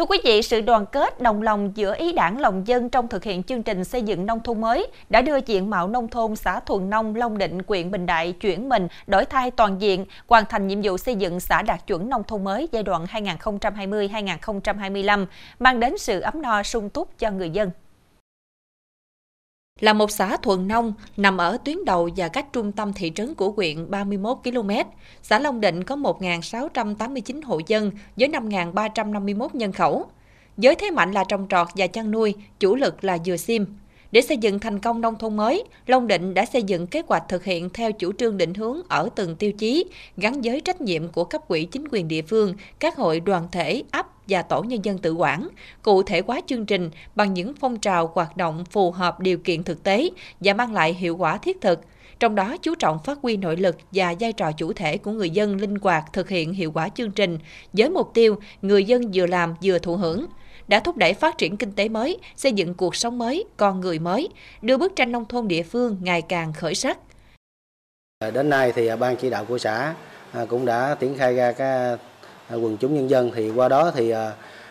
Thưa quý vị, sự đoàn kết đồng lòng giữa ý đảng lòng dân trong thực hiện chương trình xây dựng nông thôn mới đã đưa diện mạo nông thôn xã Thuần Nông, Long Định, quyện Bình Đại chuyển mình, đổi thay toàn diện, hoàn thành nhiệm vụ xây dựng xã đạt chuẩn nông thôn mới giai đoạn 2020-2025, mang đến sự ấm no sung túc cho người dân là một xã thuần nông nằm ở tuyến đầu và cách trung tâm thị trấn của huyện 31 km. Xã Long Định có 1.689 hộ dân với 5.351 nhân khẩu. Với thế mạnh là trồng trọt và chăn nuôi, chủ lực là dừa sim. Để xây dựng thành công nông thôn mới, Long Định đã xây dựng kế hoạch thực hiện theo chủ trương định hướng ở từng tiêu chí, gắn với trách nhiệm của cấp quỹ chính quyền địa phương, các hội đoàn thể, ấp và tổ nhân dân tự quản, cụ thể hóa chương trình bằng những phong trào hoạt động phù hợp điều kiện thực tế và mang lại hiệu quả thiết thực. Trong đó chú trọng phát huy nội lực và vai trò chủ thể của người dân linh hoạt thực hiện hiệu quả chương trình với mục tiêu người dân vừa làm vừa thụ hưởng đã thúc đẩy phát triển kinh tế mới, xây dựng cuộc sống mới, con người mới, đưa bức tranh nông thôn địa phương ngày càng khởi sắc. À, đến nay thì à, ban chỉ đạo của xã à, cũng đã triển khai ra cái quần chúng nhân dân thì qua đó thì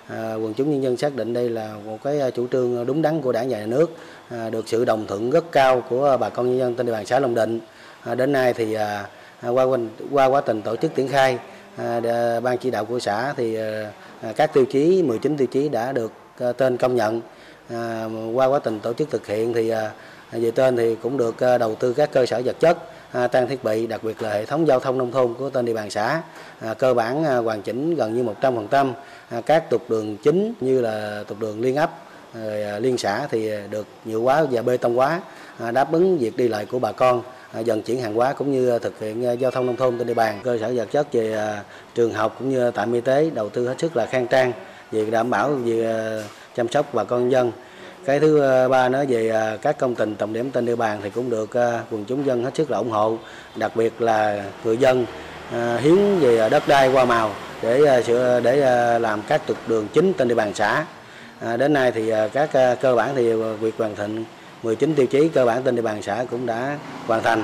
quần chúng nhân dân xác định đây là một cái chủ trương đúng đắn của đảng và nhà nước được sự đồng thuận rất cao của bà con nhân dân trên địa bàn xã Long Định đến nay thì qua qua quá trình tổ chức triển khai À, ban chỉ đạo của xã thì ờ, à, các tiêu chí 19 tiêu chí đã được ờ, tên công nhận. À, qua quá trình tổ chức thực hiện thì ờ, về tên thì cũng được đầu tư các cơ sở vật chất trang thiết bị, đặc biệt là hệ thống giao thông nông thôn của tên địa bàn xã. Cơ bản hoàn chỉnh gần như 100% các trục đường chính như là trục đường liên ấp liên xã thì được nhựa hóa và bê tông hóa đáp ứng việc đi lại của bà con. À, dần chuyển hàng hóa cũng như thực hiện à, giao thông nông thôn trên địa bàn. Cơ sở vật chất về à, trường học cũng như tại y tế đầu tư hết sức là khang trang về đảm bảo về chăm sóc bà con dân. Cái thứ ba nữa về các công trình trọng điểm trên địa bàn thì cũng được quần chúng dân hết sức là ủng hộ, đặc biệt là người dân hiến về đất đai qua màu để sửa, để làm các trục đường chính trên địa bàn xã. Đến nay thì các cơ bản thì việc hoàn thành 19 tiêu chí cơ bản trên địa bàn xã cũng đã hoàn thành.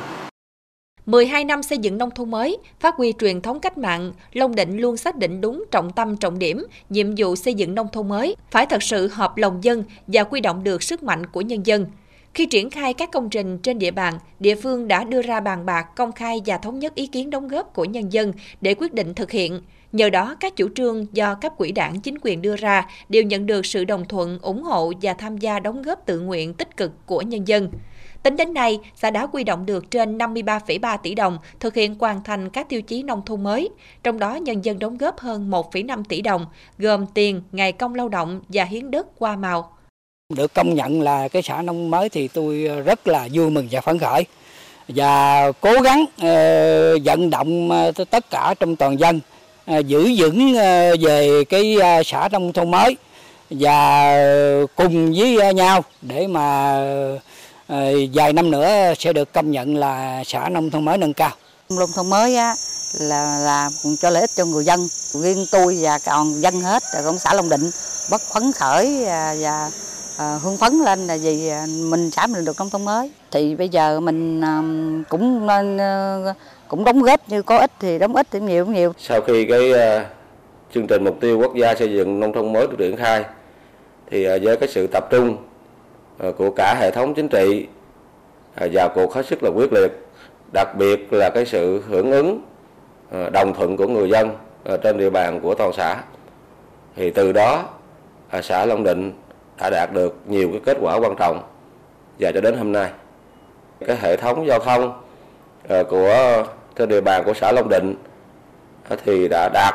12 năm xây dựng nông thôn mới, phát huy truyền thống cách mạng, Long Định luôn xác định đúng trọng tâm trọng điểm, nhiệm vụ xây dựng nông thôn mới phải thật sự hợp lòng dân và quy động được sức mạnh của nhân dân. Khi triển khai các công trình trên địa bàn, địa phương đã đưa ra bàn bạc, công khai và thống nhất ý kiến đóng góp của nhân dân để quyết định thực hiện. Nhờ đó, các chủ trương do cấp quỹ đảng chính quyền đưa ra đều nhận được sự đồng thuận, ủng hộ và tham gia đóng góp tự nguyện tích cực của nhân dân. Tính đến nay, xã đã quy động được trên 53,3 tỷ đồng thực hiện hoàn thành các tiêu chí nông thôn mới, trong đó nhân dân đóng góp hơn 1,5 tỷ đồng, gồm tiền, ngày công lao động và hiến đất qua màu. Được công nhận là cái xã nông mới thì tôi rất là vui mừng và phấn khởi và cố gắng uh, vận động ờ, tất cả trong toàn dân uh, À, giữ vững à, về cái à, xã nông thôn mới và cùng với nhau để mà vài năm nữa sẽ được công nhận là xã nông thôn mới nâng cao. Nông thôn mới á, là là cho lợi ích cho người dân, riêng tôi và còn dân hết, rồi cũng xã Long Định bất phấn khởi và, và à, hưng phấn lên là vì mình xã mình được nông thôn mới thì bây giờ mình à, cũng nên cũng đóng góp như có ít thì đóng ít thì nhiều nhiều. Sau khi cái uh, chương trình mục tiêu quốc gia xây dựng nông thôn mới được triển khai thì uh, với cái sự tập trung uh, của cả hệ thống chính trị uh, vào cuộc hết sức là quyết liệt đặc biệt là cái sự hưởng ứng uh, đồng thuận của người dân uh, trên địa bàn của toàn xã thì từ đó uh, xã Long Định đã đạt được nhiều cái kết quả quan trọng và cho đến hôm nay cái hệ thống giao thông Ờ, của trên địa bàn của xã Long Định ờ, thì đã đạt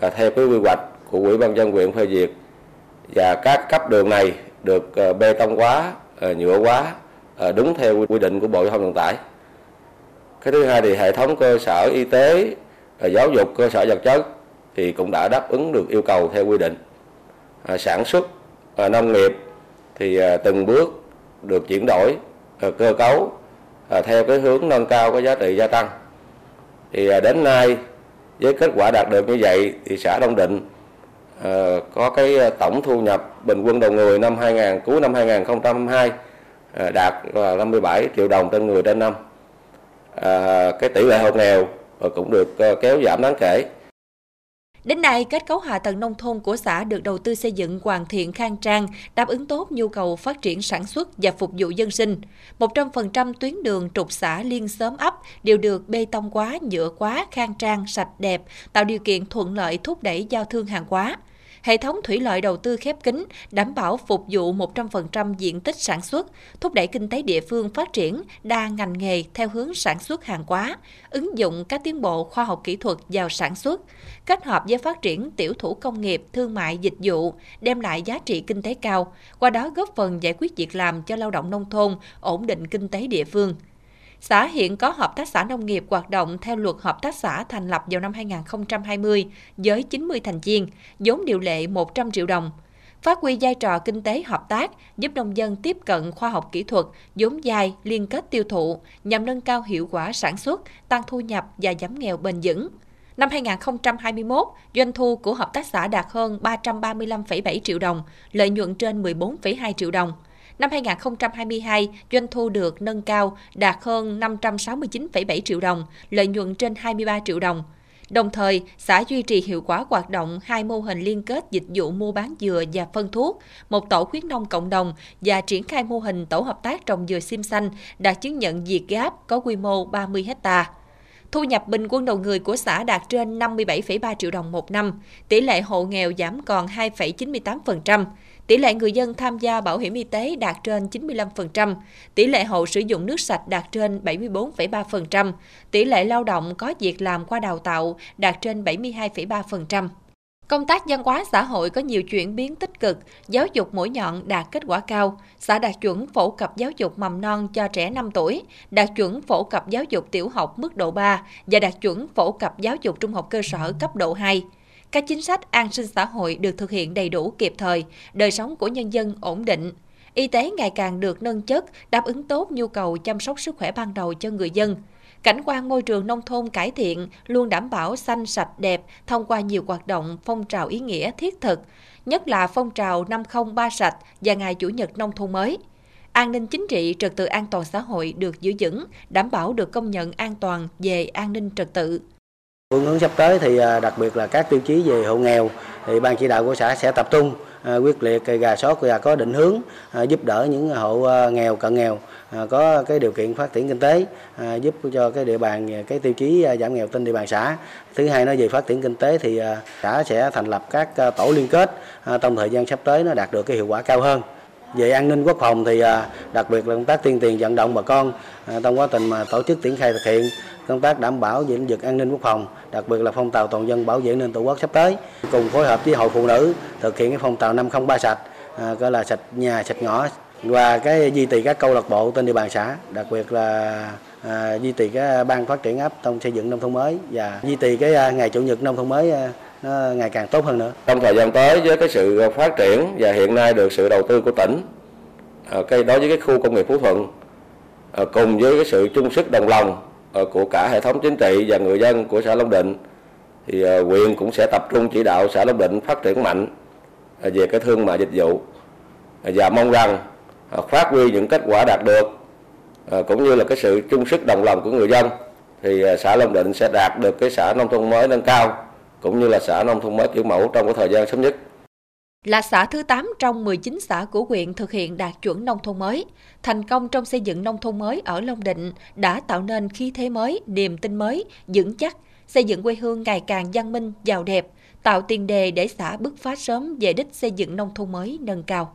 theo cái quy hoạch của Ủy ban dân huyện phê duyệt và các cấp đường này được ờ, bê tông hóa, nhựa hóa đúng theo quy định của Bộ Giao thông Vận tải. Cái thứ hai thì hệ thống cơ sở y tế, giáo dục cơ sở vật chất thì cũng đã đáp ứng được yêu cầu theo quy định. Sản xuất nông nghiệp thì từng bước được chuyển đổi cơ cấu À, theo cái hướng nâng cao cái giá trị gia tăng. Thì à, đến nay với kết quả đạt được như vậy thì xã Đông Định à, có cái tổng thu nhập bình quân đầu người năm 2000 cuối năm 2022 đạt là 57 triệu đồng trên người trên năm. Cái tỷ lệ hộ nghèo cũng được kéo giảm đáng kể. Đến nay, kết cấu hạ tầng nông thôn của xã được đầu tư xây dựng hoàn thiện khang trang, đáp ứng tốt nhu cầu phát triển sản xuất và phục vụ dân sinh. 100% tuyến đường trục xã liên xóm ấp đều được bê tông quá, nhựa quá, khang trang, sạch đẹp, tạo điều kiện thuận lợi thúc đẩy giao thương hàng hóa. Hệ thống thủy lợi đầu tư khép kín, đảm bảo phục vụ 100% diện tích sản xuất, thúc đẩy kinh tế địa phương phát triển đa ngành nghề theo hướng sản xuất hàng hóa, ứng dụng các tiến bộ khoa học kỹ thuật vào sản xuất, kết hợp với phát triển tiểu thủ công nghiệp, thương mại, dịch vụ, đem lại giá trị kinh tế cao, qua đó góp phần giải quyết việc làm cho lao động nông thôn, ổn định kinh tế địa phương. Xã hiện có hợp tác xã nông nghiệp hoạt động theo luật hợp tác xã thành lập vào năm 2020 với 90 thành viên, vốn điều lệ 100 triệu đồng. Phát huy vai trò kinh tế hợp tác, giúp nông dân tiếp cận khoa học kỹ thuật, vốn dài, liên kết tiêu thụ, nhằm nâng cao hiệu quả sản xuất, tăng thu nhập và giảm nghèo bền vững. Năm 2021, doanh thu của hợp tác xã đạt hơn 335,7 triệu đồng, lợi nhuận trên 14,2 triệu đồng. Năm 2022, doanh thu được nâng cao đạt hơn 569,7 triệu đồng, lợi nhuận trên 23 triệu đồng. Đồng thời, xã duy trì hiệu quả hoạt động hai mô hình liên kết dịch vụ mua bán dừa và phân thuốc, một tổ khuyến nông cộng đồng và triển khai mô hình tổ hợp tác trồng dừa sim xanh đạt chứng nhận Việt Gáp có quy mô 30 hectare. Thu nhập bình quân đầu người của xã đạt trên 57,3 triệu đồng một năm, tỷ lệ hộ nghèo giảm còn 2,98%, tỷ lệ người dân tham gia bảo hiểm y tế đạt trên 95%, tỷ lệ hộ sử dụng nước sạch đạt trên 74,3%, tỷ lệ lao động có việc làm qua đào tạo đạt trên 72,3%. Công tác văn hóa xã hội có nhiều chuyển biến tích cực, giáo dục mũi nhọn đạt kết quả cao. Xã đạt chuẩn phổ cập giáo dục mầm non cho trẻ 5 tuổi, đạt chuẩn phổ cập giáo dục tiểu học mức độ 3 và đạt chuẩn phổ cập giáo dục trung học cơ sở cấp độ 2. Các chính sách an sinh xã hội được thực hiện đầy đủ kịp thời, đời sống của nhân dân ổn định. Y tế ngày càng được nâng chất, đáp ứng tốt nhu cầu chăm sóc sức khỏe ban đầu cho người dân – Cảnh quan môi trường nông thôn cải thiện, luôn đảm bảo xanh sạch đẹp thông qua nhiều hoạt động phong trào ý nghĩa thiết thực, nhất là phong trào 503 sạch và ngày Chủ nhật nông thôn mới. An ninh chính trị, trật tự an toàn xã hội được giữ vững, đảm bảo được công nhận an toàn về an ninh trật tự. Phương hướng sắp tới thì à, đặc biệt là các tiêu chí về hộ nghèo thì ban chỉ đạo của xã sẽ tập trung À, quyết liệt gà sót và có định hướng à, giúp đỡ những hộ à, nghèo, cận nghèo có cái điều kiện phát triển kinh tế giúp cho cái địa bàn, cái tiêu chí giảm nghèo trên địa bàn xã. Thứ hai nó về phát triển kinh tế thì xã sẽ thành lập các tổ liên kết trong thời gian sắp tới nó đạt được cái hiệu quả cao hơn. Về an ninh quốc phòng thì à, đặc biệt là công tác tuyên truyền vận động bà con à, trong quá trình mà tổ chức triển khai thực hiện công tác đảm bảo về lĩnh vực an ninh quốc phòng, đặc biệt là phong trào toàn dân bảo vệ nền tổ quốc sắp tới, cùng phối hợp với hội phụ nữ thực hiện cái phong trào 503 sạch, à, gọi là sạch nhà, sạch ngõ và cái duy trì các câu lạc bộ trên địa bàn xã, đặc biệt là à, duy trì cái ban phát triển ấp trong xây dựng nông thôn mới và duy trì cái à, ngày chủ nhật nông thôn mới à, nó ngày càng tốt hơn nữa. Trong thời gian tới với cái sự phát triển và hiện nay được sự đầu tư của tỉnh, ờ, cái đối với cái khu công nghiệp Phú Thuận ờ, cùng với cái sự chung sức đồng lòng ờ, của cả hệ thống chính trị và người dân của xã Long Định thì ờ, huyện cũng sẽ tập trung chỉ đạo xã Long Định phát triển mạnh về cái thương mại dịch vụ và mong rằng phát huy những kết quả đạt được cũng như là cái sự chung sức đồng lòng của người dân thì xã Long Định sẽ đạt được cái xã nông thôn mới nâng cao cũng như là xã nông thôn mới kiểu mẫu trong cái thời gian sớm nhất là xã thứ 8 trong 19 xã của huyện thực hiện đạt chuẩn nông thôn mới. Thành công trong xây dựng nông thôn mới ở Long Định đã tạo nên khí thế mới, niềm tin mới, vững chắc, xây dựng quê hương ngày càng văn minh, giàu đẹp, tạo tiền đề để xã bứt phá sớm về đích xây dựng nông thôn mới nâng cao.